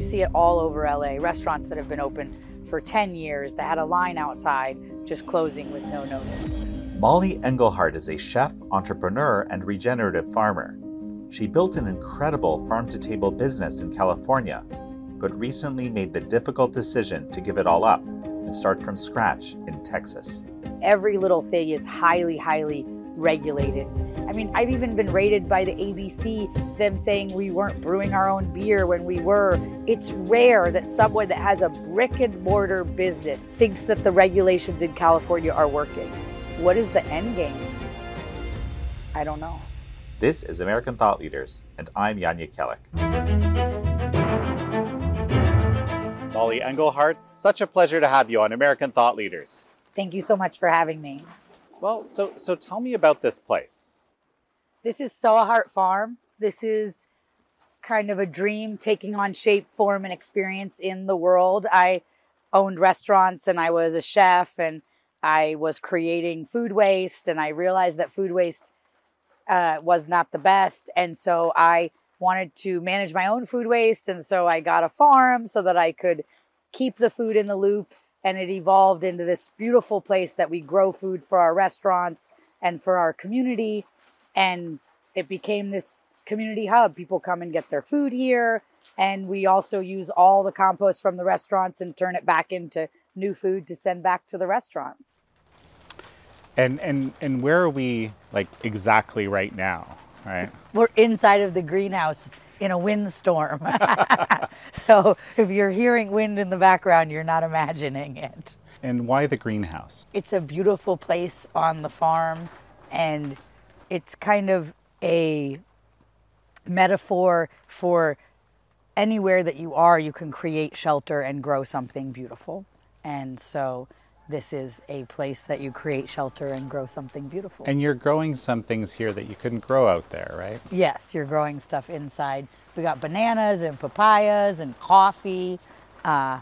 You see it all over LA. Restaurants that have been open for 10 years that had a line outside just closing with no notice. Mollie Engelhart is a chef, entrepreneur, and regenerative farmer. She built an incredible farm to table business in California, but recently made the difficult decision to give it all up and start from scratch in Texas. Every little thing is highly, highly regulated. I mean, I've even been rated by the ABC, them saying we weren't brewing our own beer when we were. It's rare that someone that has a brick and mortar business thinks that the regulations in California are working. What is the end game? I don't know. This is American Thought Leaders, and I'm Jan Jekielek. Mollie Engelhart, such a pleasure to have you on American Thought Leaders. Thank you so much for having me. Well, so so tell me about this place. This is Sow a Heart Farm. This is kind of a dream taking on shape, form, and experience in the world. I owned restaurants and I was a chef and I was creating food waste and I realized that food waste uh, was not the best. And so I wanted to manage my own food waste. And so I got a farm so that I could keep the food in the loop. And it evolved into this beautiful place that we grow food for our restaurants and for our community. And it became this community hub. People come and get their food here. And we also use all the compost from the restaurants and turn it back into new food to send back to the restaurants. And and and where are we like exactly right now? Right. We're inside of the greenhouse in a windstorm. so if you're hearing wind in the background, you're not imagining it. And why the greenhouse? It's a beautiful place on the farm and it's kind of a metaphor for anywhere that you are, you can create shelter and grow something beautiful. And so this is a place that you create shelter and grow something beautiful. And you're growing some things here that you couldn't grow out there, right? Yes, you're growing stuff inside. We got bananas and papayas and coffee, uh,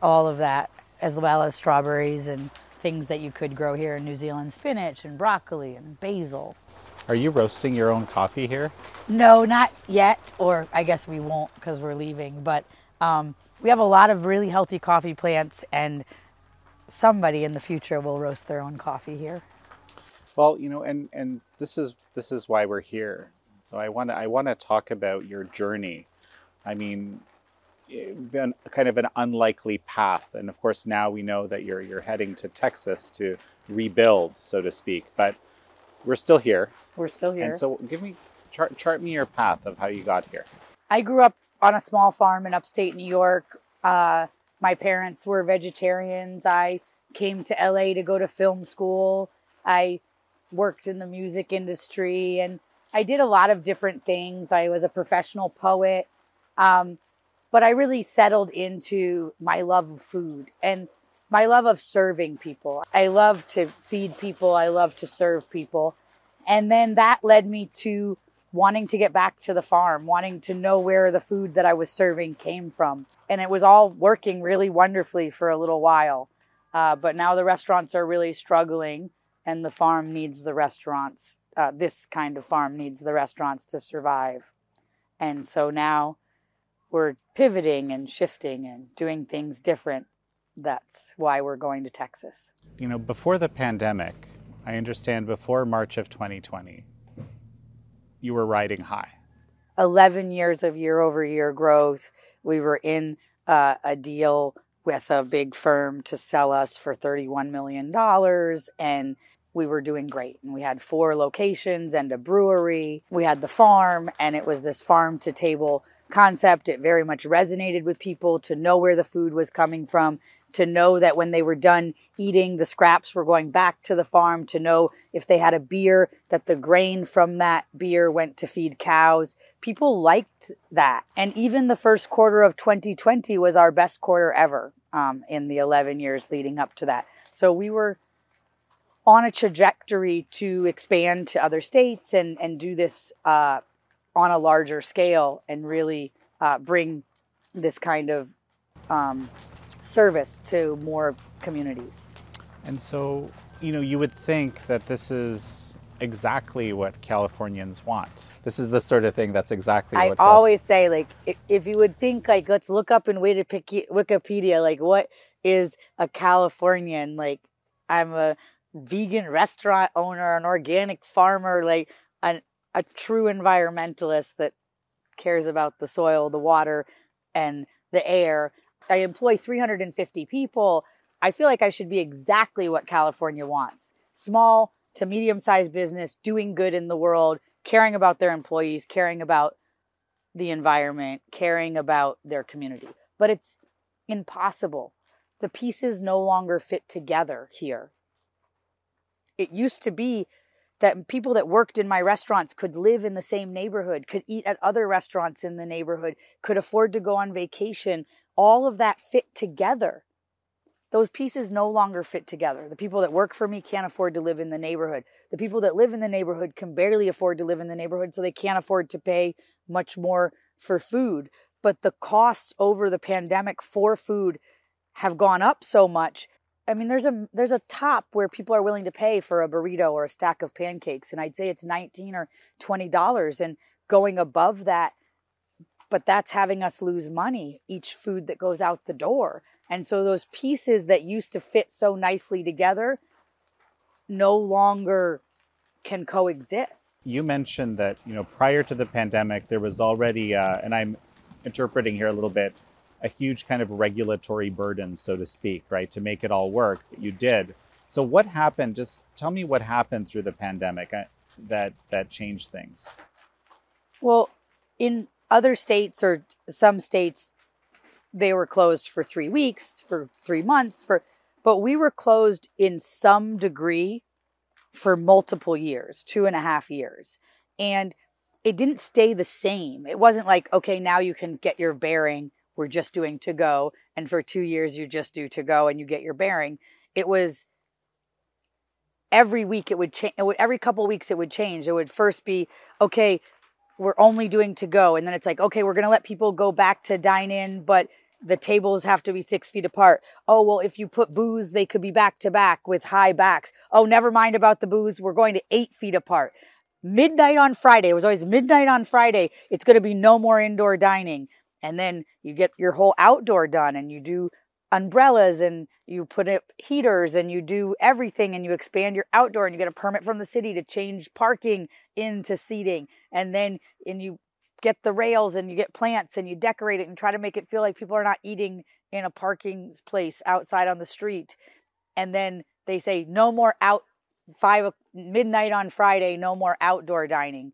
all of that, as well as strawberries and things that you could grow here in New Zealand spinach and broccoli and basil. Are you roasting your own coffee here? No, not yet, or I guess we won't because we're leaving. But um, we have a lot of really healthy coffee plants, and somebody in the future will roast their own coffee here. Well, you know, and and this is this is why we're here. So I want to I want to talk about your journey. I mean, been kind of an unlikely path, and of course now we know that you're you're heading to Texas to rebuild, so to speak. But we're still here. We're still here. And so, give me chart chart me your path of how you got here. I grew up on a small farm in upstate New York. Uh, my parents were vegetarians. I came to LA to go to film school. I worked in the music industry and I did a lot of different things. I was a professional poet. Um, but I really settled into my love of food and my love of serving people. I love to feed people, I love to serve people. And then that led me to wanting to get back to the farm, wanting to know where the food that I was serving came from. And it was all working really wonderfully for a little while. Uh, but now the restaurants are really struggling, and the farm needs the restaurants. Uh, this kind of farm needs the restaurants to survive. And so now we're pivoting and shifting and doing things different. That's why we're going to Texas. You know, before the pandemic, I understand before March of 2020, you were riding high. 11 years of year over year growth. We were in uh, a deal with a big firm to sell us for $31 million, and we were doing great. And we had four locations and a brewery. We had the farm, and it was this farm to table concept. It very much resonated with people to know where the food was coming from, to know that when they were done eating, the scraps were going back to the farm, to know if they had a beer, that the grain from that beer went to feed cows. People liked that. And even the first quarter of 2020 was our best quarter ever um, in the 11 years leading up to that. So we were on a trajectory to expand to other states and, and do this uh, on a larger scale and really uh, bring this kind of um, service to more communities. And so, you know, you would think that this is exactly what Californians want. This is the sort of thing that's exactly what I what Cal- always say, like, if, if you would think, like, let's look up in Wikipedia, like, what is a Californian? Like, I'm a vegan restaurant owner, an organic farmer, like, an, a true environmentalist that cares about the soil, the water, and the air. I employ 350 people. I feel like I should be exactly what California wants small to medium sized business, doing good in the world, caring about their employees, caring about the environment, caring about their community. But it's impossible. The pieces no longer fit together here. It used to be that people that worked in my restaurants could live in the same neighborhood, could eat at other restaurants in the neighborhood, could afford to go on vacation. All of that fit together. Those pieces no longer fit together. The people that work for me can't afford to live in the neighborhood. The people that live in the neighborhood can barely afford to live in the neighborhood, so they can't afford to pay much more for food. But the costs over the pandemic for food have gone up so much I mean, there's a there's a top where people are willing to pay for a burrito or a stack of pancakes, and I'd say it's nineteen or twenty dollars, and going above that, but that's having us lose money each food that goes out the door, and so those pieces that used to fit so nicely together, no longer can coexist. You mentioned that you know prior to the pandemic there was already, uh, and I'm interpreting here a little bit a huge kind of regulatory burden, so to speak, right, to make it all work. But you did. So what happened? Just tell me what happened through the pandemic uh, that that changed things. Well, in other states or some states, they were closed for three weeks, for three months, for but we were closed in some degree for multiple years, two and a half years. And it didn't stay the same. It wasn't like, okay, now you can get your bearing we're just doing to go and for 2 years you just do to go and you get your bearing it was every week it would change every couple weeks it would change it would first be okay we're only doing to go and then it's like okay we're going to let people go back to dine in but the tables have to be six feet apart. Oh, well, if you put booze, they could be back to back with high backs. Oh, never mind about the booze. We're going to eight feet apart. Midnight on Friday. It was always midnight on Friday. It's going to be no more indoor dining and then you get your whole outdoor done and you do umbrellas and you put up heaters and you do everything and you expand your outdoor and you get a permit from the city to change parking into seating and then and you get the rails and you get plants and you decorate it and try to make it feel like people are not eating in a parking place outside on the street. And then they say no more out five midnight on friday no more outdoor dining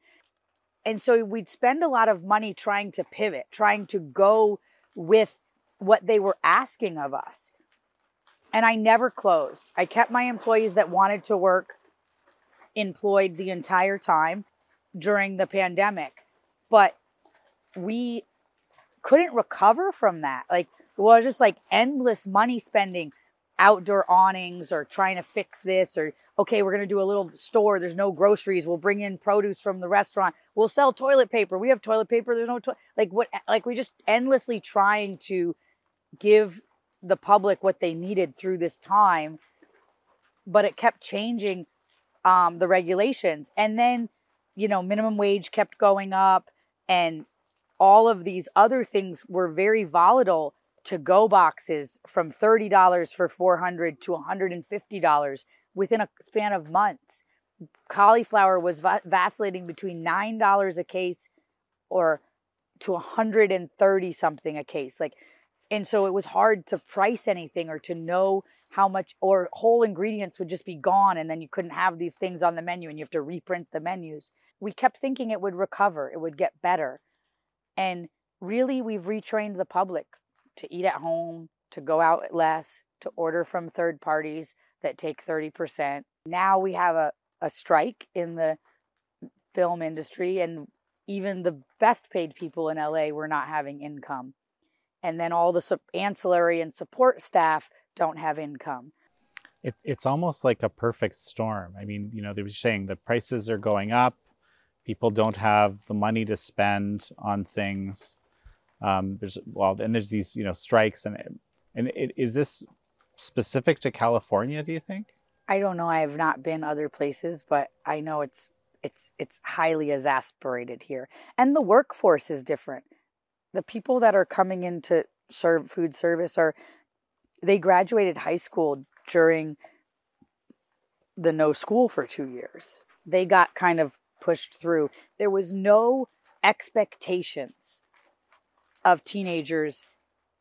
and so we'd spend a lot of money trying to pivot, trying to go with what they were asking of us. And I never closed. I kept my employees that wanted to work employed the entire time during the pandemic. But we couldn't recover from that. Like, it was just like endless money spending outdoor awnings or trying to fix this or okay we're going to do a little store there's no groceries we'll bring in produce from the restaurant we'll sell toilet paper we have toilet paper there's no to- like what like we just endlessly trying to give the public what they needed through this time but it kept changing um, the regulations. And then you know minimum wage kept going up and all of these other things were very volatile to go boxes from $30 for 400 to $150 within a span of months. Cauliflower was va- vacillating between $9 a case or to 130 something a case. Like and so it was hard to price anything or to know how much or whole ingredients would just be gone and then you couldn't have these things on the menu and you have to reprint the menus. We kept thinking it would recover, it would get better. And really we've retrained the public to eat at home, to go out less, to order from third parties that take 30%. Now we have a, a strike in the film industry, and even the best paid people in LA were not having income. And then all the ancillary and support staff don't have income. It, it's almost like a perfect storm. I mean, you know, they were saying the prices are going up, people don't have the money to spend on things um, there's well, and there's these you know strikes and and it, is this specific to California? Do you think? I don't know. I have not been other places, but I know it's it's it's highly exasperated here. And the workforce is different. The people that are coming into serve food service are they graduated high school during the no school for 2 years. They got kind of pushed through. There was no expectations of teenagers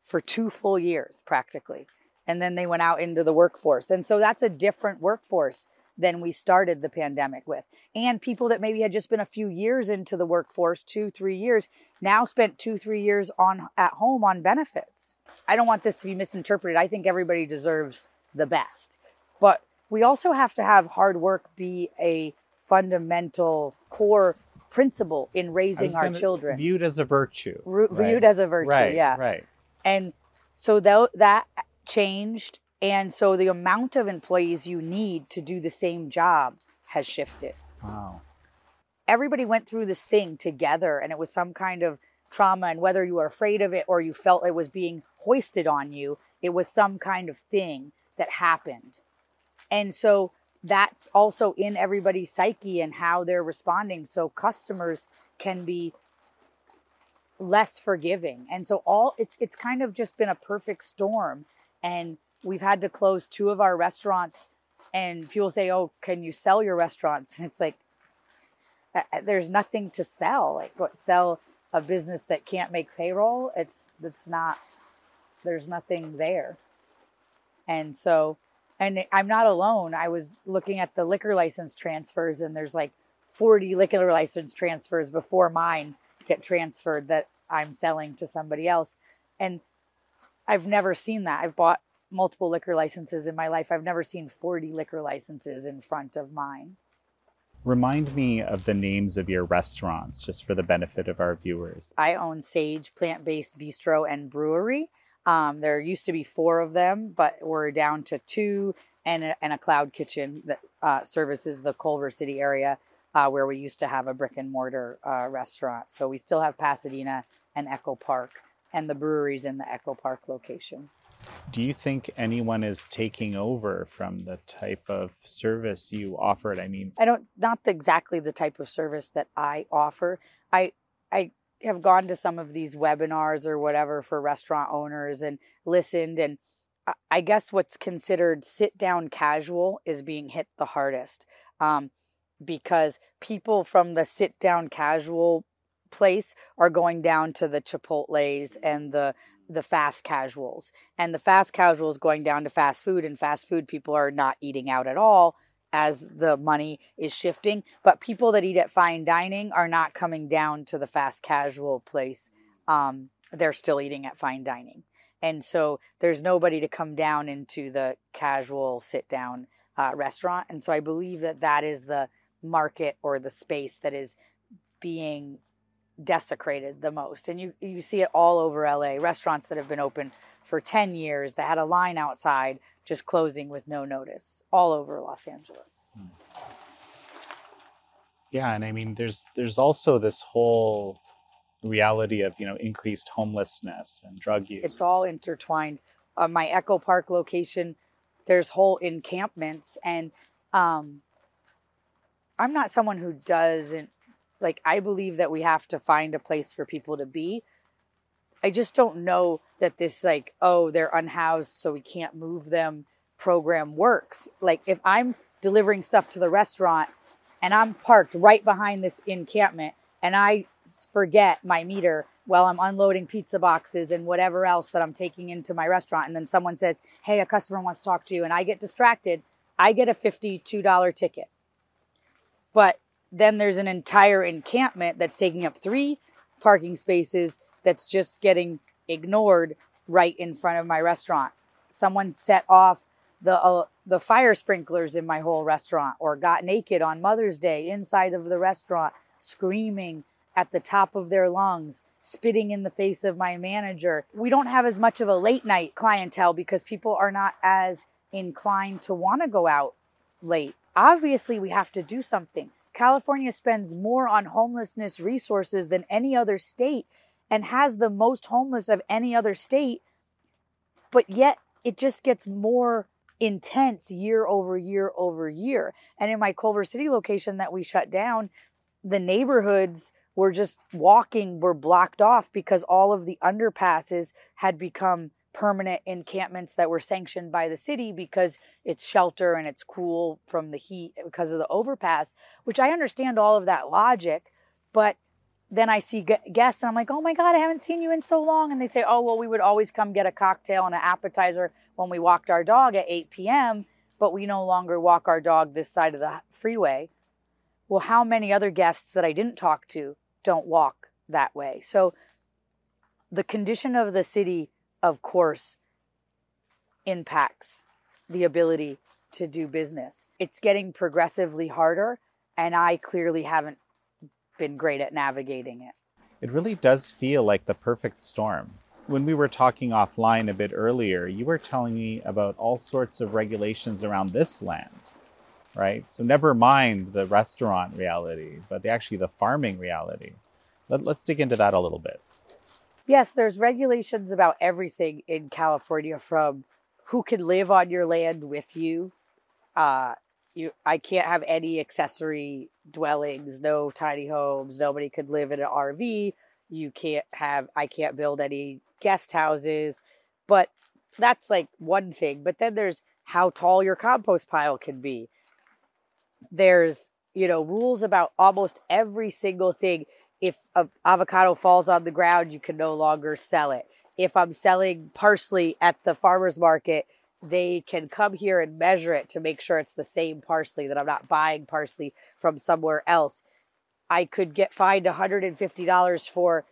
for two full years practically and then they went out into the workforce. And so that's a different workforce than we started the pandemic with. And people that maybe had just been a few years into the workforce, two, three years, now spent two, three years on at home on benefits. I don't want this to be misinterpreted. I think everybody deserves the best. But we also have to have hard work be a fundamental core principle in raising our children. Viewed as a virtue. Ru- right? Viewed as a virtue, right, yeah. Right. And so that, that changed. And so the amount of employees you need to do the same job has shifted. Wow. Everybody went through this thing together, and it was some kind of trauma. And whether you were afraid of it or you felt it was being hoisted on you, it was some kind of thing that happened. And so that's also in everybody's psyche and how they're responding. So customers can be less forgiving. And so all it's it's kind of just been a perfect storm. And we've had to close two of our restaurants and people say oh can you sell your restaurants? And it's like uh, uh, there's nothing to sell. Like what sell a business that can't make payroll? It's that's not there's nothing there. And so and i'm not alone i was looking at the liquor license transfers and there's like 40 liquor license transfers before mine get transferred that i'm selling to somebody else and I've never seen that. I've bought multiple liquor licenses in my life. I've never seen 40 liquor licenses in front of mine. Remind me of the names of your restaurants, just for the benefit of our viewers. I own Sage Plant Based Bistro and Brewery. Um, there used to be four of them, but we're down to two and a, and a cloud kitchen that uh, services the Culver City area uh, where we used to have a brick and mortar uh, restaurant. So we still have Pasadena and Echo Park and the breweries in the Echo Park location. Do you think anyone is taking over from the type of service you offered? I mean, I don't not exactly the type of service that I offer. I I have gone to some of these webinars or whatever for restaurant owners and listened and I guess what's considered sit down casual is being hit the hardest um, because people from the sit down casual place are going down to the Chipotle's and the the fast casuals. And the fast casuals going down to fast food and fast food people are not eating out at all as the money is shifting, but people that eat at fine dining are not coming down to the fast casual place. Um, they're still eating at fine dining. And so there's nobody to come down into the casual sit down uh, restaurant. And so I believe that that is the market or the space that is being desecrated the most. And you, you see it all over LA. Restaurants that have been open for 10 years that had a line outside just closing with no notice all over Los Angeles. Hmm. Yeah, and I mean there's there's also this whole reality of, you know, increased homelessness and drug use. It's all intertwined. Uh, my Echo Park location, there's whole encampments and um I'm not someone who doesn't like I believe that we have to find a place for people to be. I just don't know that this like oh they're unhoused so we can't move them program works. Like if I'm delivering stuff to the restaurant and I'm parked right behind this encampment and I forget my meter while I'm unloading pizza boxes and whatever else that I'm taking into my restaurant and then someone says, "Hey, a customer wants to talk to you." and I get distracted, I get a $52 ticket. But then there's an entire encampment that's taking up three parking spaces that's just getting ignored right in front of my restaurant. Someone set off the uh, the fire sprinklers in my whole restaurant or got naked on Mother's Day inside of the restaurant screaming at the top of their lungs, spitting in the face of my manager. We don't have as much of a late night clientele because people are not as inclined to want to go out late. Obviously, we have to do something. California spends more on homelessness resources than any other state and has the most homeless of any other state, but yet it just gets more intense year over year over year. And in my Culver City location that we shut down, the neighborhoods were just walking were blocked off because all of the underpasses had become permanent encampments that were sanctioned by the city because it's shelter and it's cool from the heat because of the overpass, which I understand all of that logic, but then I see guests and I'm like, oh my God, I haven't seen you in so long. And they say, oh, well, we would always come get a cocktail and an appetizer when we walked our dog at 8 p.m., but we no longer walk our dog this side of the freeway. Well, how many other guests that I didn't talk to don't walk that way? So the condition of the city, of course, impacts the ability to do business. It's getting progressively harder, and I clearly haven't been great at navigating it. It really does feel like the perfect storm. When we were talking offline a bit earlier, you were telling me about all sorts of regulations around this land, right? So never mind the restaurant reality, but the, actually the farming reality. Let, let's dig into that a little bit. Yes, there's regulations about everything in California from who can live on your land with you, uh, you I can't have any accessory dwellings, no tiny homes. Nobody could live in an RV. You can't have I can't build any guest houses. But that's like one thing. But then there's how tall your compost pile can be. There's, you know, rules about almost every single thing. If an avocado falls on the ground, you can no longer sell it. If I'm selling parsley at the farmer's market, they can come here and measure it to make sure it's the same parsley, that I'm not buying parsley from somewhere else. I could get fined $150 for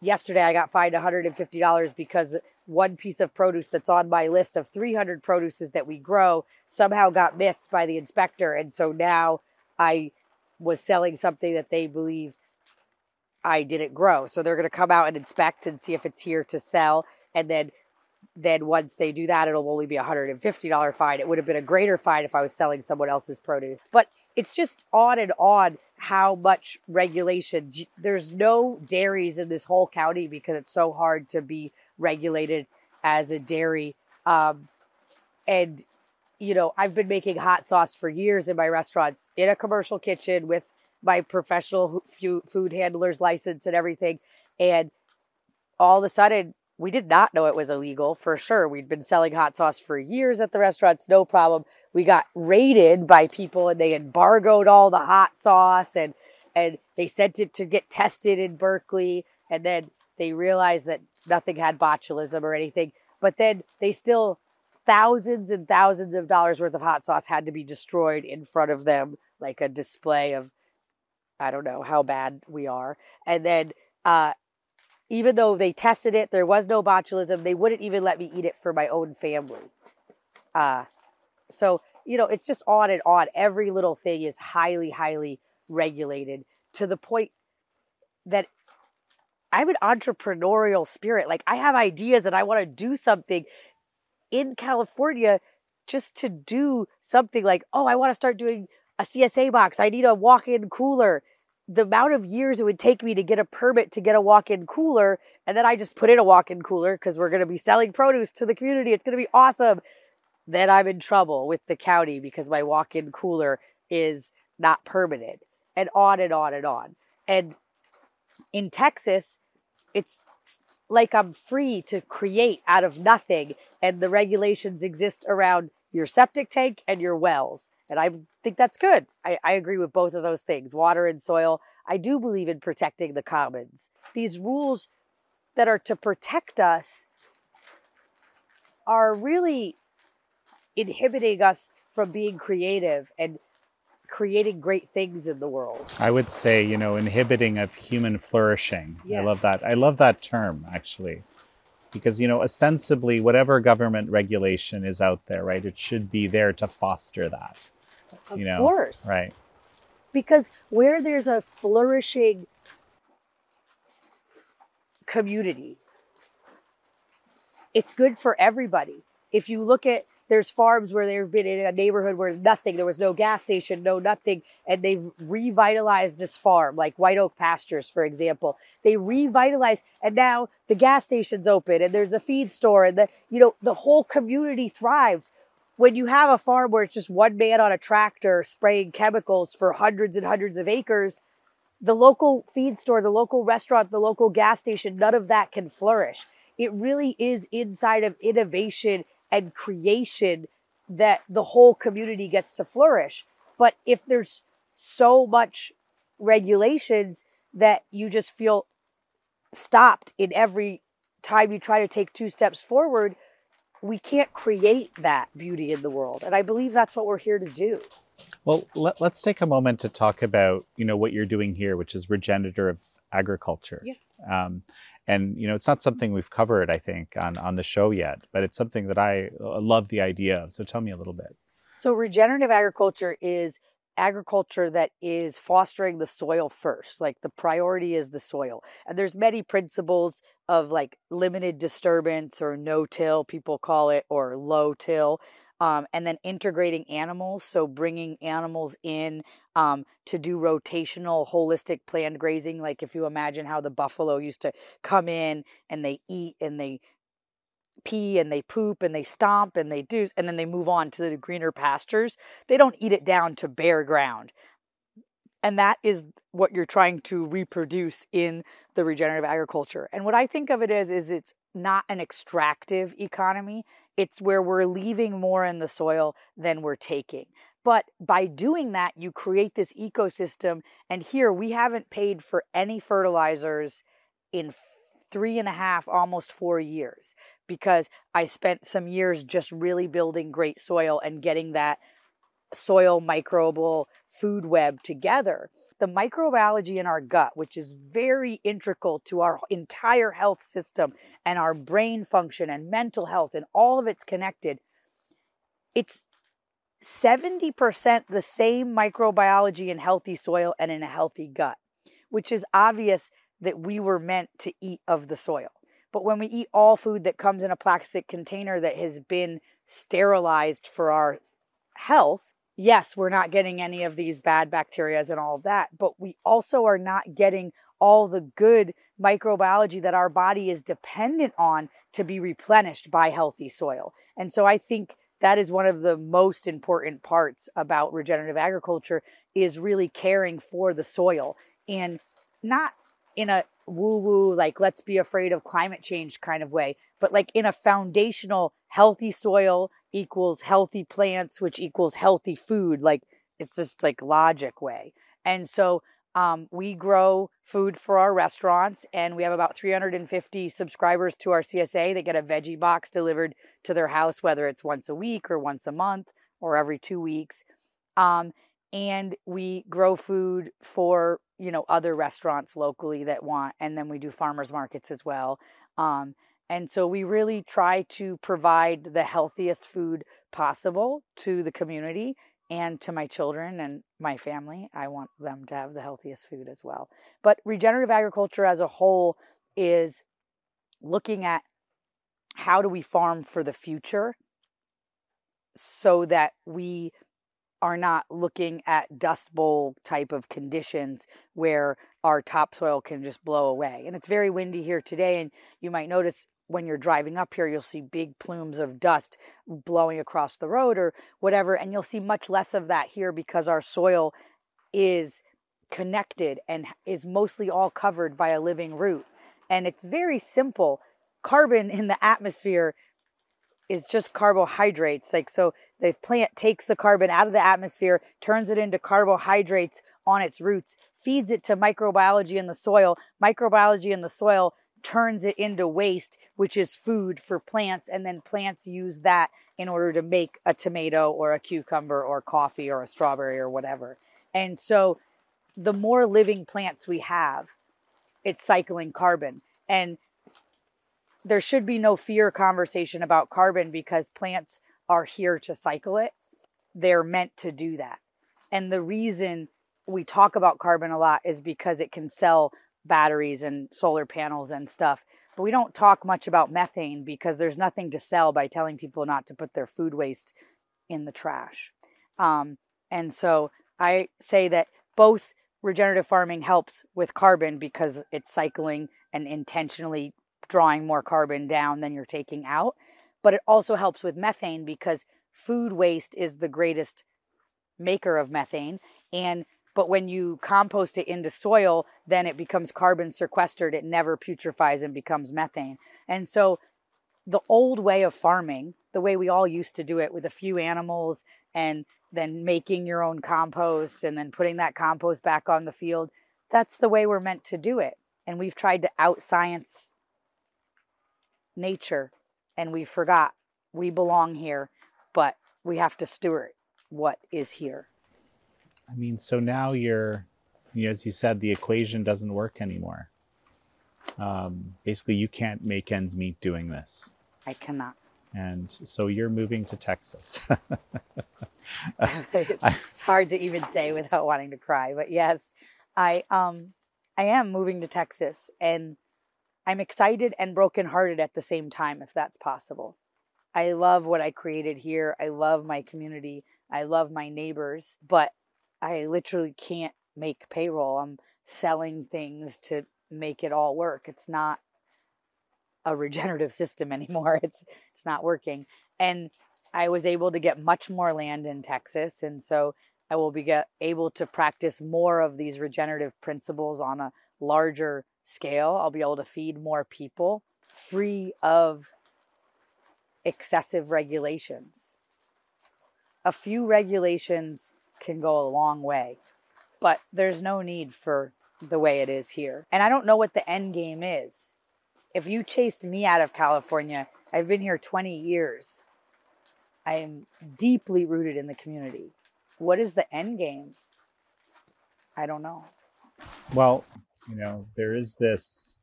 yesterday I got fined $150 because one piece of produce that's on my list of 300 produces that we grow somehow got missed by the inspector and so now I was selling something that they believe I didn't grow. So they're going to come out and inspect and see if it's here to sell and then then once they do that, it'll only be a $150 fine. It would have been a greater fine if I was selling someone else's produce. But it's just on and on how much regulations. There's no dairies in this whole county because it's so hard to be regulated as a dairy. Um, and, you know, I've been making hot sauce for years in my restaurants in a commercial kitchen with my professional food handler's license and everything. And all of a sudden, we did not know it was illegal for sure. We'd been selling hot sauce for years at the restaurants, no problem. We got raided by people and they embargoed all the hot sauce and and they sent it to get tested in Berkeley and then they realized that nothing had botulism or anything. But then they still thousands and thousands of dollars worth of hot sauce had to be destroyed in front of them like a display of I don't know how bad we are. And then uh, even though they tested it, there was no botulism. They wouldn't even let me eat it for my own family. Uh, so, you know, it's just on and on. Every little thing is highly, highly regulated to the point that I have an entrepreneurial spirit. Like, I have ideas and I want to do something in California just to do something like, oh, I want to start doing a CSA box. I need a walk in cooler the amount of years it would take me to get a permit to get a walk-in cooler and then I just put in a walk-in cooler because we're going to be selling produce to the community. It's going to be awesome. Then I'm in trouble with the county because my walk-in cooler is not permitted and on and on and on. And in Texas, it's like I'm free to create out of nothing and the regulations exist around your septic tank and your wells. And I think that's good. I, I, agree with both of those things water and soil. I do believe in protecting the commons. These rules that are to protect us are really inhibiting us from being creative and creating great things in the world. I would say, you know, inhibiting of human flourishing. Yes. I love that. I love that term actually because you know ostensibly whatever government regulation is out there right it should be there to foster that of you know? course. Right. Because where there's a flourishing community it's good for everybody. If you look at there's farms where they've been in a neighborhood where nothing, there was no gas station, no nothing, and they've revitalized this farm, like White Oak Pastures, for example. They revitalized, and now the gas station's open, and there's a feed store, and the you know the whole community thrives. when you have a farm where it's just one man on a tractor spraying chemicals for hundreds and hundreds of acres, the local feed store, the local restaurant, the local gas station, none of that can flourish. It really is inside of innovation and creation that the whole community gets to flourish. But if there's so much regulations that you just feel stopped in every time you try to take two steps forward, we can't create that beauty in the world. And I believe that's what we're here to do. Well, let, us take a moment to talk about you know what you're doing here, which is regenerative agriculture. Yeah. Um, and you know it's not something we've covered, I think, on on the show yet, but it's something that I uh, love the idea of. So tell me a little bit. So regenerative agriculture is agriculture that is fostering the soil first like the priority is the soil and there's many principles of like limited disturbance or no till people call it or low till um, and then integrating animals so bringing animals in um, to do rotational holistic planned grazing like if you imagine how the buffalo used to come in and they eat and they pee and they poop and they stomp and they do and then they move on to the greener pastures they don't eat it down to bare ground. And that is what you're trying to reproduce in the regenerative agriculture. And what i think of it as is it's not an extractive economy it's where we're leaving more in the soil than we're taking. But by doing that you create this ecosystem and here we haven't paid for any fertilizers in three and a half, almost four years, because I spent some years just really building great soil and getting that soil microbial food web together. The microbiology in our gut, which is very integral to our entire health system and our brain function and mental health, and all of it's connected, it's 70% the same microbiology in healthy soil and in a healthy gut, which is obvious that we were meant to eat of the soil. But when we eat all food that comes in a plastic container that has been sterilized for our health, yes, we're not getting any of these bad bacteria and all of that, but we also are not getting all the good microbiology that our body is dependent on to be replenished by healthy soil. And so I think that is one of the most important parts about regenerative agriculture is really caring for the soil and not in a woo woo, like let's be afraid of climate change kind of way, but like in a foundational healthy soil equals healthy plants, which equals healthy food. Like it's just like logic way. And so um, we grow food for our restaurants, and we have about 350 subscribers to our CSA that get a veggie box delivered to their house, whether it's once a week or once a month or every two weeks. Um, and we grow food for you know other restaurants locally that want and then we do farmers markets as well um, and so we really try to provide the healthiest food possible to the community and to my children and my family. I want them to have the healthiest food as well. But regenerative agriculture as a whole is looking at how do we farm for the future so that we are not looking at dust bowl type of conditions where our topsoil can just blow away. And it's very windy here today, and you might notice when you're driving up here, you'll see big plumes of dust blowing across the road or whatever, and you'll see much less of that here because our soil is connected and is mostly all covered by a living root. And it's very simple. Carbon in the atmosphere is just carbohydrates. Like, so the plant takes the carbon out of the atmosphere, turns it into carbohydrates on its roots, feeds it to microbiology in the soil. Microbiology in the soil turns it into waste, which is food for plants. And then plants use that in order to make a tomato or a cucumber or coffee or a strawberry or whatever. And so the more living plants we have, it's cycling carbon. And there should be no fear conversation about carbon because plants are here to cycle it. They're meant to do that. And the reason we talk about carbon a lot is because it can sell batteries and solar panels and stuff. But we don't talk much about methane because there's nothing to sell by telling people not to put their food waste in the trash. Um, and so I say that both regenerative farming helps with carbon because it's cycling and intentionally drawing more carbon down than you're taking out. But it also helps with methane because food waste is the greatest maker of methane and but when you compost it into soil then it becomes carbon sequestered it never putrefies and becomes methane and so the old way of farming the way we all used to do it with a few animals and then making your own compost and then putting that compost back on the field that's the way we're meant to do it and we've tried to out science nature and we forgot we belong here but we have to steward what is here I mean, so now you're, you know, as you said, the equation doesn't work anymore. Um, basically, you can't make ends meet doing this. i cannot And so you're moving to Texas. it's hard to even say without wanting to cry but yes i um i am moving to texas and i'm excited and brokenhearted at the same time if that's possible. I love what i created here. I love my community. I love my neighbors but i literally can't make payroll. I'm selling things to make it all work. It's not a regenerative system anymore. It's it's not working. And I was able to get much more land in Texas. And so I will be able to practice more of these regenerative principles on a larger scale. I'll be able to feed more people free of excessive regulations. A few regulations can go a long way, but there's no need for the way it is here. And I don't know what the end game is. If you chased me out of California, I've been here 20 years. I am deeply rooted in the community. What is the end game? I don't know. Well, you know, there is this,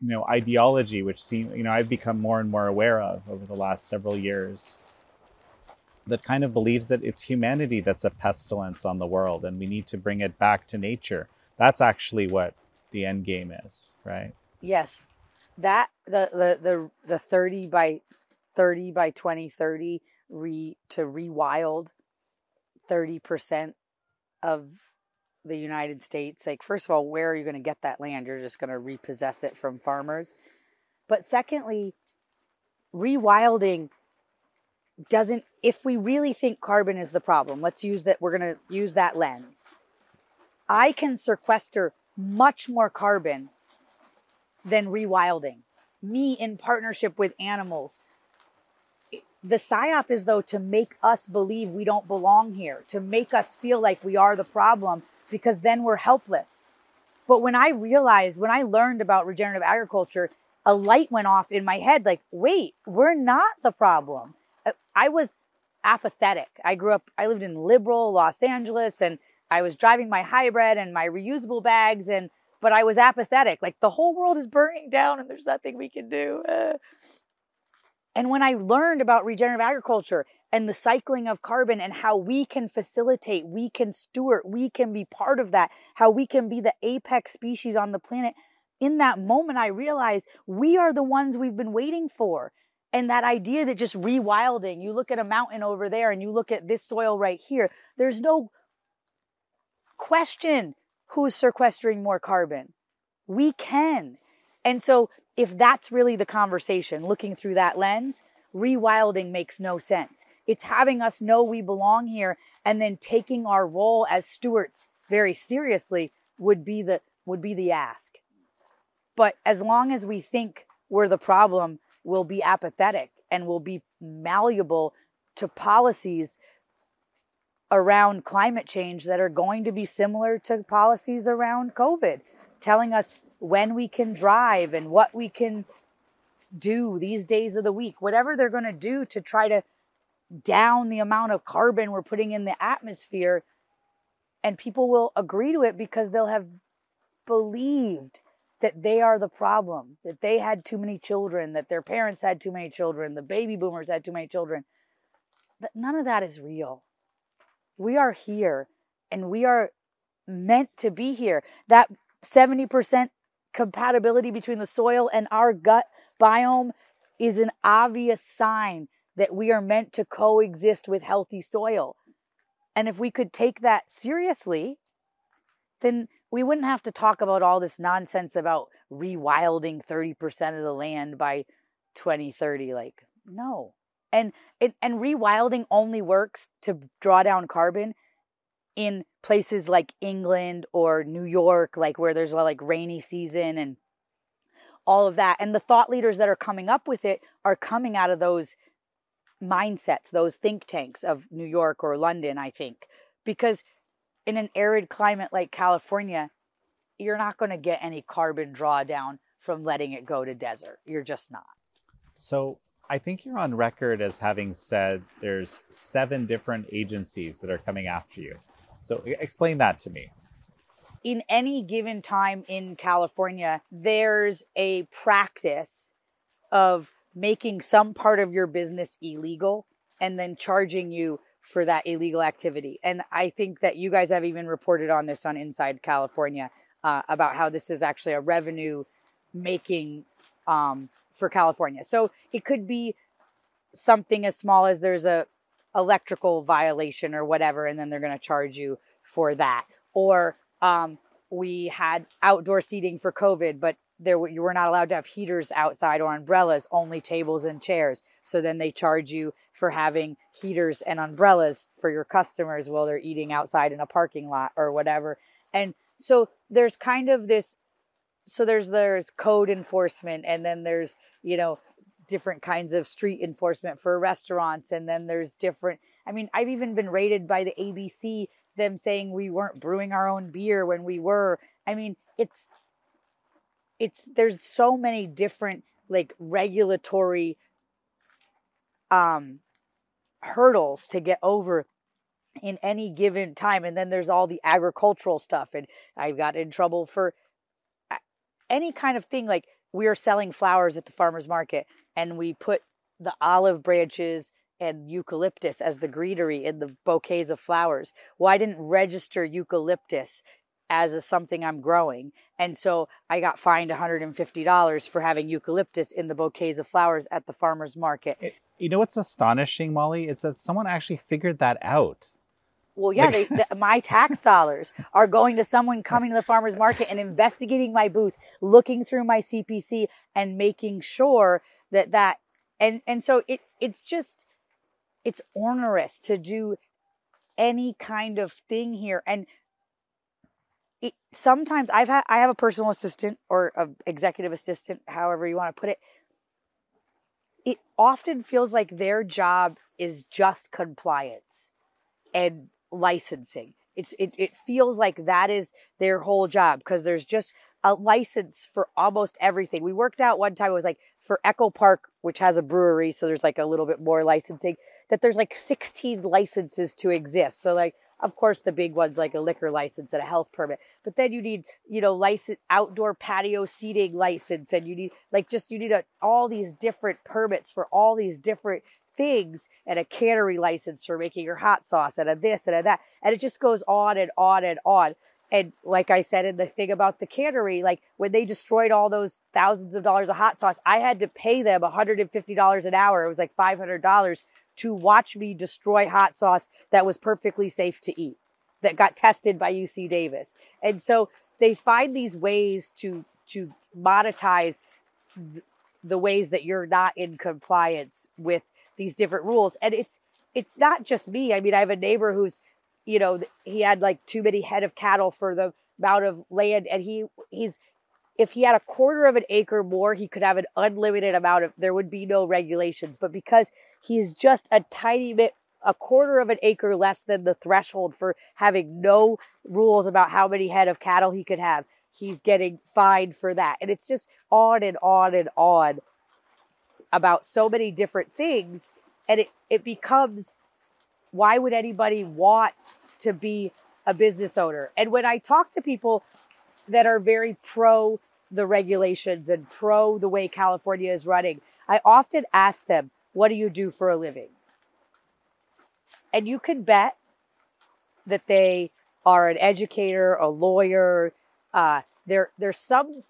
you know, ideology which seem, you know, I've become more and more aware of over the last several years that kind of believes that it's humanity that's a pestilence on the world and we need to bring it back to nature. That's actually what the end game is, right? Yes. That the the the the 30 by 30 by 2030 re to rewild 30% of the United States. Like first of all, where are you going to get that land? You're just going to repossess it from farmers. But secondly, rewilding doesn't if we really think carbon is the problem, let's use that we're going to use that lens. I can sequester much more carbon than rewilding. Me in partnership with animals, the psyop is though to make us believe we don't belong here, to make us feel like we are the problem, because then we're helpless. But when I realized, when I learned about regenerative agriculture, a light went off in my head like, wait, we're not the problem. Uh, I was apathetic. I grew up, I lived in liberal Los Angeles and I was driving my hybrid and my reusable bags and but I was apathetic. Like the whole world is burning down and there's nothing we can do. Uh. And when I learned about regenerative agriculture and the cycling of carbon and how we can facilitate, we can steward, we can be part of that, how we can be the apex species on the planet, in that moment, I realized we are the ones we've been waiting for. And that idea that just rewilding, you look at a mountain over there and you look at this soil right here, there's no question who's sequestering more carbon. We can. And so if that's really the conversation, looking through that lens, rewilding makes no sense. It's having us know we belong here and then taking our role as stewards very seriously would be the would be the ask. But as long as we think we're the problem, we'll be apathetic and we'll be malleable to policies around climate change that are going to be similar to policies around COVID, telling us when we can drive and what we can do these days of the week, whatever they're going to do to try to down the amount of carbon we're putting in the atmosphere. And people will agree to it because they'll have believed that they are the problem, that they had too many children, that their parents had too many children, the baby boomers had too many children. But none of that is real. We are here and we are meant to be here. That 70% compatibility between the soil and our gut biome is an obvious sign that we are meant to coexist with healthy soil. And if we could take that seriously, then we wouldn't have to talk about all this nonsense about rewilding 30% of the land by 2030. Like, no. And and rewilding only works to draw down carbon in places like England or New York, like where there's a like rainy season and all of that. And the thought leaders that are coming up with it are coming out of those mindsets, those think tanks of New York or London, I think. Because in an arid climate like California, you're not going to get any carbon drawdown from letting it go to desert. You're just not. So I think you're on record as having said there's seven different agencies that are coming after you. So explain that to me. In any given time in California, there's a practice of making some part of your business illegal and then charging you for that illegal activity. And I think that you guys have even reported on this on Inside California uh, about how this is actually a revenue making um, for California. So it could be something as small as there's a electrical violation or whatever, and then they're going to charge you for that. Or um, we had outdoor seating for COVID, but there were, you were not allowed to have heaters outside or umbrellas, only tables and chairs. So then they charge you for having heaters and umbrellas for your customers while they're eating outside in a parking lot or whatever. And so there's kind of this so there's there's code enforcement and then there's, you know, different kinds of street enforcement for restaurants and then there's different I mean, I've even been rated by the ABC them saying we weren't brewing our own beer when we were. I mean, it's it's there's so many different like regulatory um hurdles to get over in any given time and then there's all the agricultural stuff and i got in trouble for any kind of thing like we are selling flowers at the farmers market and we put the olive branches and eucalyptus as the greenery in the bouquets of flowers. Well, I didn't register eucalyptus as a something I'm growing. And so I got fined $150 for having eucalyptus in the bouquets of flowers at the farmer's market. Eh, you know what's astonishing, Mollie? It's that someone actually figured that out. Well, yeah, they, the, my tax dollars are going to someone coming to the farmer's market and investigating my booth, looking through my CPC and making sure that that and and so it it's just it's onerous to do any kind of thing here and it, sometimes I've had I have a personal assistant or an executive assistant, however you want to put it. It often feels like their job is just compliance and licensing. It's it, it feels like that is their whole job because there's just a license for almost everything. We worked out one time it was like for Echo Park, which has a brewery, so there's like a little bit more licensing, that there's like 16 licenses to exist. So like of course the big ones like a liquor license and a health permit. But then you need, you know, license outdoor patio seating license and you need like just you need a, all these different permits for all these different things and a cannery license for making your hot sauce and a this and a that. And it just goes on and on and on. And like I said in the thing about the cannery, like when they destroyed all those thousands of dollars of hot sauce, I had to pay them $150 an hour. It was like $500 to watch me destroy hot sauce that was perfectly safe to eat, that got tested by UC Davis. And so they find these ways to to monetize the ways that you're not in compliance with these different rules and it's it's not just me i mean i have a neighbor who's you know he had like too many head of cattle for the amount of land and he he's if he had a quarter of an acre more he could have an unlimited amount of there would be no regulations. But because he's just a tiny bit a quarter of an acre less than the threshold for having no rules about how many head of cattle he could have he's getting fined for that. And it's just on and on and on about so many different things and it, it becomes why would anybody want to be a business owner and when i talk to people that are very pro the regulations and pro the way california is running i often ask them what do you do for a living and you can bet that they are an educator a lawyer uh, they're they're some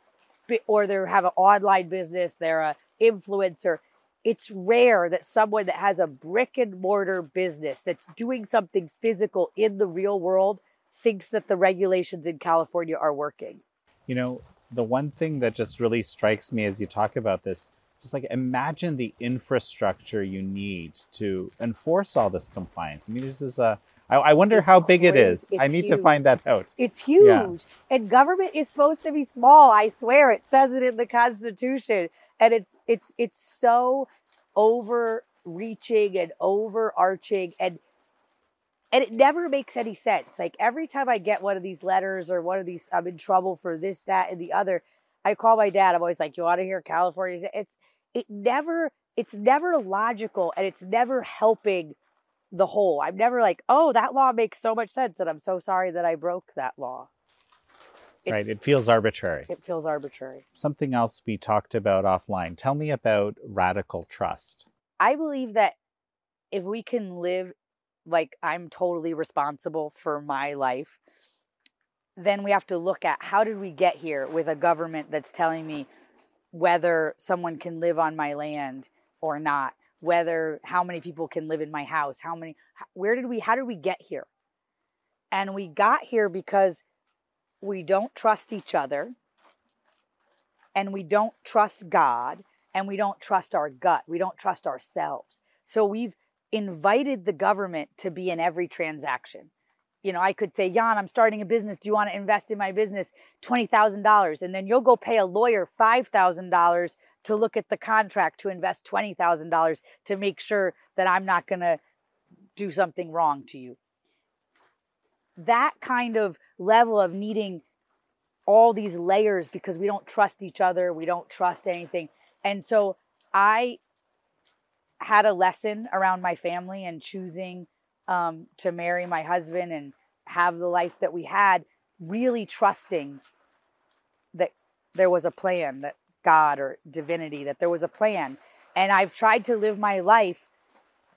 or they have an online business they're a influencer. It's rare that someone that has a brick and mortar business that's doing something physical in the real world thinks that the regulations in California are working. You know, the one thing that just really strikes me as you talk about this just like imagine the infrastructure you need to enforce all this compliance. I mean, this is a. I, I wonder It's how big it crazy. is. I It's need to find that out. It's huge. And government is supposed to be small. I swear it says it in the Constitution. And it's it's it's so overreaching and overarching and and it never makes any sense. Like every time I get one of these letters or one of these I'm in trouble for this, that, and the other, I call my dad. I'm always like, You want to hear California? It's it never it's never logical and it's never helping the whole. I'm never like, oh, that law makes so much sense, and I'm so sorry that I broke that law. Right? It feels arbitrary. it feels arbitrary. Something else we talked about offline. Tell me about radical trust. I believe that if we can live like I'm totally responsible for my life, then we have to look at how did we get here with a government that's telling me whether someone can live on my land or not, whether how many people can live in my house, how many where did we how did we get here? And we got here because we don't trust each other and we don't trust God and we don't trust our gut. We don't trust ourselves. So we've invited the government to be in every transaction. You know, I could say, Jan, I'm starting a business. Do you want to invest in my business? $20,000. And then you'll go pay a lawyer $5,000 to look at the contract to invest $20,000 to make sure that I'm not going to do something wrong to you. That kind of level of needing all these layers because we don't trust each other, we don't trust anything. And so I had a lesson around my family and choosing um, to marry my husband and have the life that we had, really trusting that there was a plan, that God or divinity, that there was a plan. And I've tried to live my life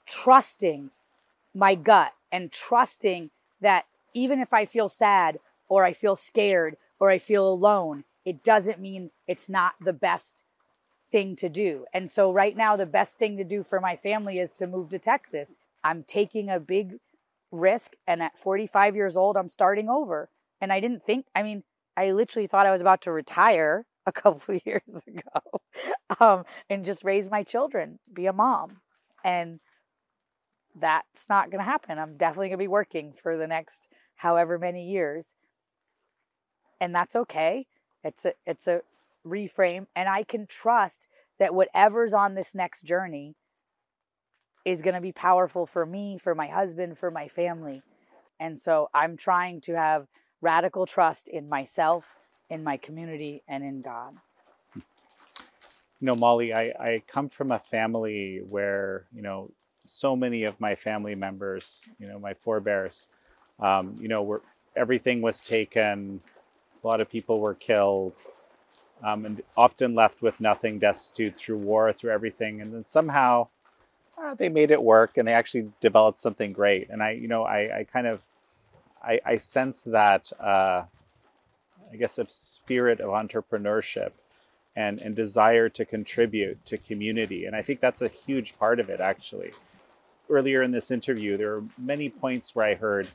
trusting my gut and trusting that even if I feel sad or I feel scared or I feel alone, it doesn't mean it's not the best thing to do. And so, right now, the best thing to do for my family is to move to Texas. I'm taking a big risk. And at 45 years old, I'm starting over. And I didn't think, I mean, I literally thought I was about to retire a couple of years ago um, and just raise my children, be a mom. And that's not going to happen. I'm definitely going to be working for the next however many years. And that's okay. It's a it's a reframe and I can trust that whatever's on this next journey is going to be powerful for me, for my husband, for my family. And so I'm trying to have radical trust in myself, in my community, and in God. Know, Mollie, I, I come from a family where, you know, so many of my family members, you know, my forebears, um, you know, everything was taken. A lot of people were killed, um, and often left with nothing, destitute through war, through everything. And then somehow uh, they made it work, and they actually developed something great. And I, you know, I, I kind of, I, I sense that, uh, I guess, a spirit of entrepreneurship and, and desire to contribute to community. And I think that's a huge part of it, actually. Earlier in this interview, there were many points where I heard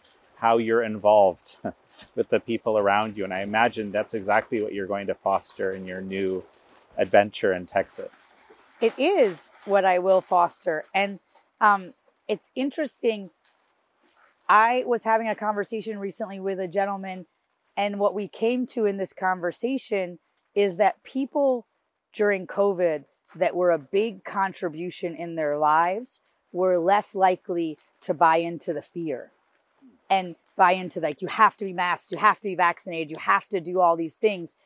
how you're involved with the people around you. And I imagine that's exactly what you're going to foster in your new adventure in Texas. It is what I will foster. And um, it's interesting. I was having a conversation recently with a gentleman, and what we came to in this conversation is that people during COVID that were a big contribution in their lives were less likely to buy into the fear and buy into like you have to be masked, you have to be vaccinated, you have to do all these things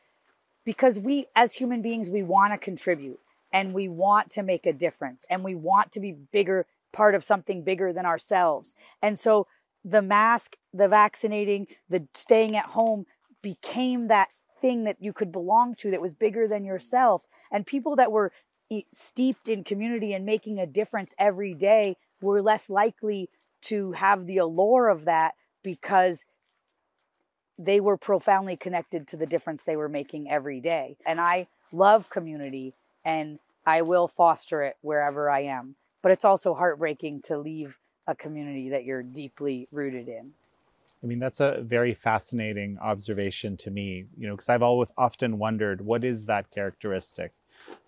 because we as human beings we want to contribute and we want to make a difference and we want to be bigger part of something bigger than ourselves. And so the mask, the vaccinating, the staying at home became that thing that you could belong to that was bigger than yourself. And people that were steeped in community and making a difference every day were less likely to have the allure of that because they were profoundly connected to the difference they were making every day. And I love community and I will foster it wherever I am. But it's also heartbreaking to leave a community that you're deeply rooted in. I mean, that's a very fascinating observation to me, you know, because I've always often wondered what is that characteristic?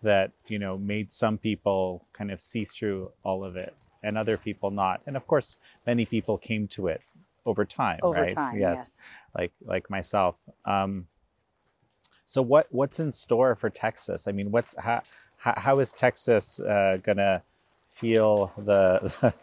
that you know made some people kind of see through all of it and other people not. And of course many people came to it over time Over right? time, yes, yes. like like myself. Um, so what what's in store for texas? I mean what's how, how, how is texas uh, gonna feel the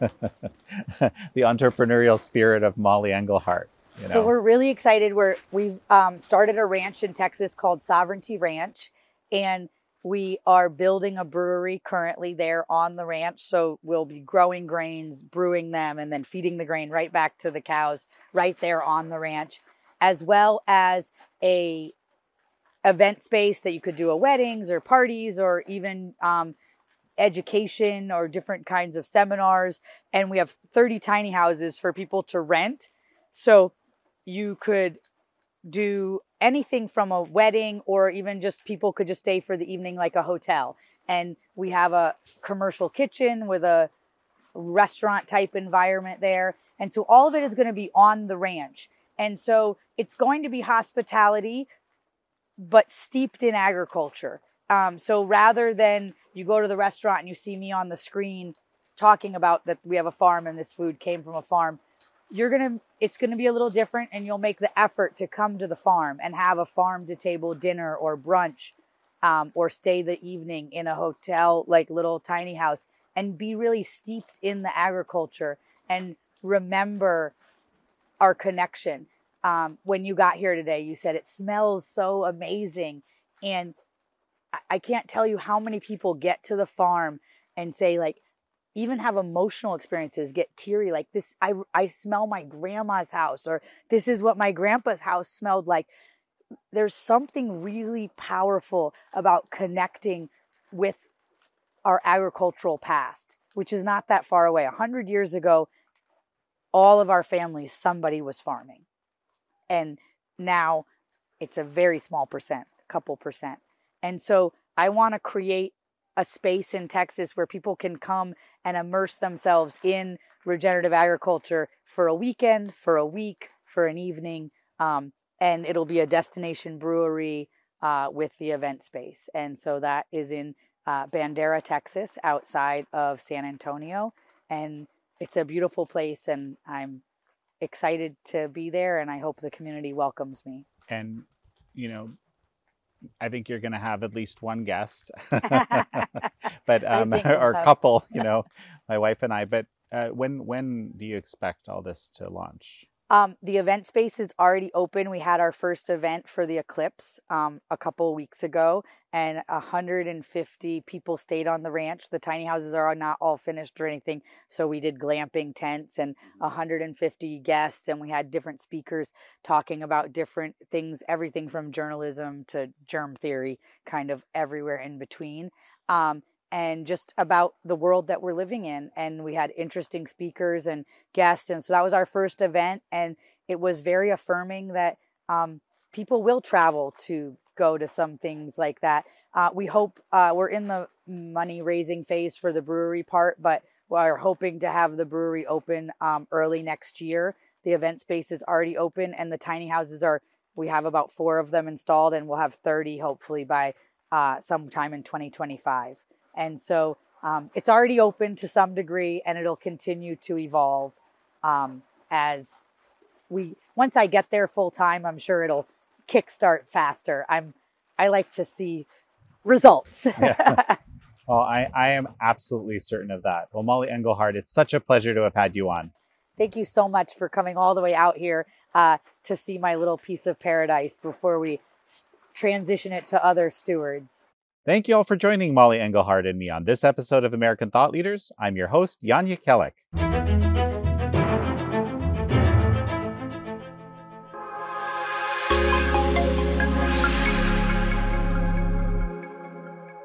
the entrepreneurial spirit of Mollie Engelhart you So we're really excited. We're we've um, started a ranch in Texas called Sovereignty Ranch, and we are building a brewery currently there on the ranch. So we'll be growing grains, brewing them, and then feeding the grain right back to the cows right there on the ranch, as well as a event space that you could do a weddings or parties or even um, education or different kinds of seminars. And we have 30 tiny houses for people to rent. So you could do anything from a wedding or even just people could just stay for the evening like a hotel. And we have a commercial kitchen with a restaurant type environment there. And so all of it is going to be on the ranch. And so it's going to be hospitality, but steeped in agriculture. Um, so rather than you go to the restaurant and you see me on the screen talking about that we have a farm and this food came from a farm, you're gonna it's gonna be a little different and you'll make the effort to come to the farm and have a farm to table dinner or brunch um, or stay the evening in a hotel like little tiny house and be really steeped in the agriculture and remember our connection. Um, when you got here today you said it smells so amazing. And I- i can't tell you how many people get to the farm and say like even have emotional experiences get teary like this i i smell my grandma's house or this is what my grandpa's house smelled like. There's something really powerful about connecting with our agricultural past which is not that far away. A 100 years ago all of our families somebody was farming. And now it's a very small percent a couple percent. And so i want to create a space in Texas where people can come and immerse themselves in regenerative agriculture for a weekend, for a week, for an evening. Um, and it'll be a destination brewery uh, with the event space. And so that is in uh, Bandera, Texas, outside of San Antonio. And it's a beautiful place, and I'm excited to be there. And I hope the community welcomes me. and you know i think you're going to have at least one guest. But um or a couple you know my wife and i. But uh, when when do you expect all this to launch Um, the event space is already open. We had our first event for the eclipse um, a couple weeks ago, and 150 people stayed on the ranch. The tiny houses are not all finished or anything, so we did glamping tents and 150 guests, and we had different speakers talking about different things, everything from journalism to germ theory, kind of everywhere in between. Um, and just about the world that we're living in. And we had interesting speakers and guests. And so that was our first event. And it was very affirming that um, people will travel to go to some things like that. Uh, we hope uh, we're in the money raising phase for the brewery part, but we're hoping to have the brewery open um, early next year. The event space is already open, and the tiny houses are, we have about four of them installed, and we'll have 30 hopefully by uh, sometime in 2025. And so um, it's already open to some degree, and it'll continue to evolve um, as we. Once I get there full time, I'm sure it'll kickstart faster. I'm. I like to see results. Yeah. well i i am absolutely certain of that well Mollie Engelhart, it's such a pleasure to have had you on Thank you so much for coming all the way out here uh, to see my little piece of paradise before we transition it to other stewards. Thank you all for joining Mollie Engelhart and me on this episode of American Thought Leaders. I'm your host, Jan Jekielek.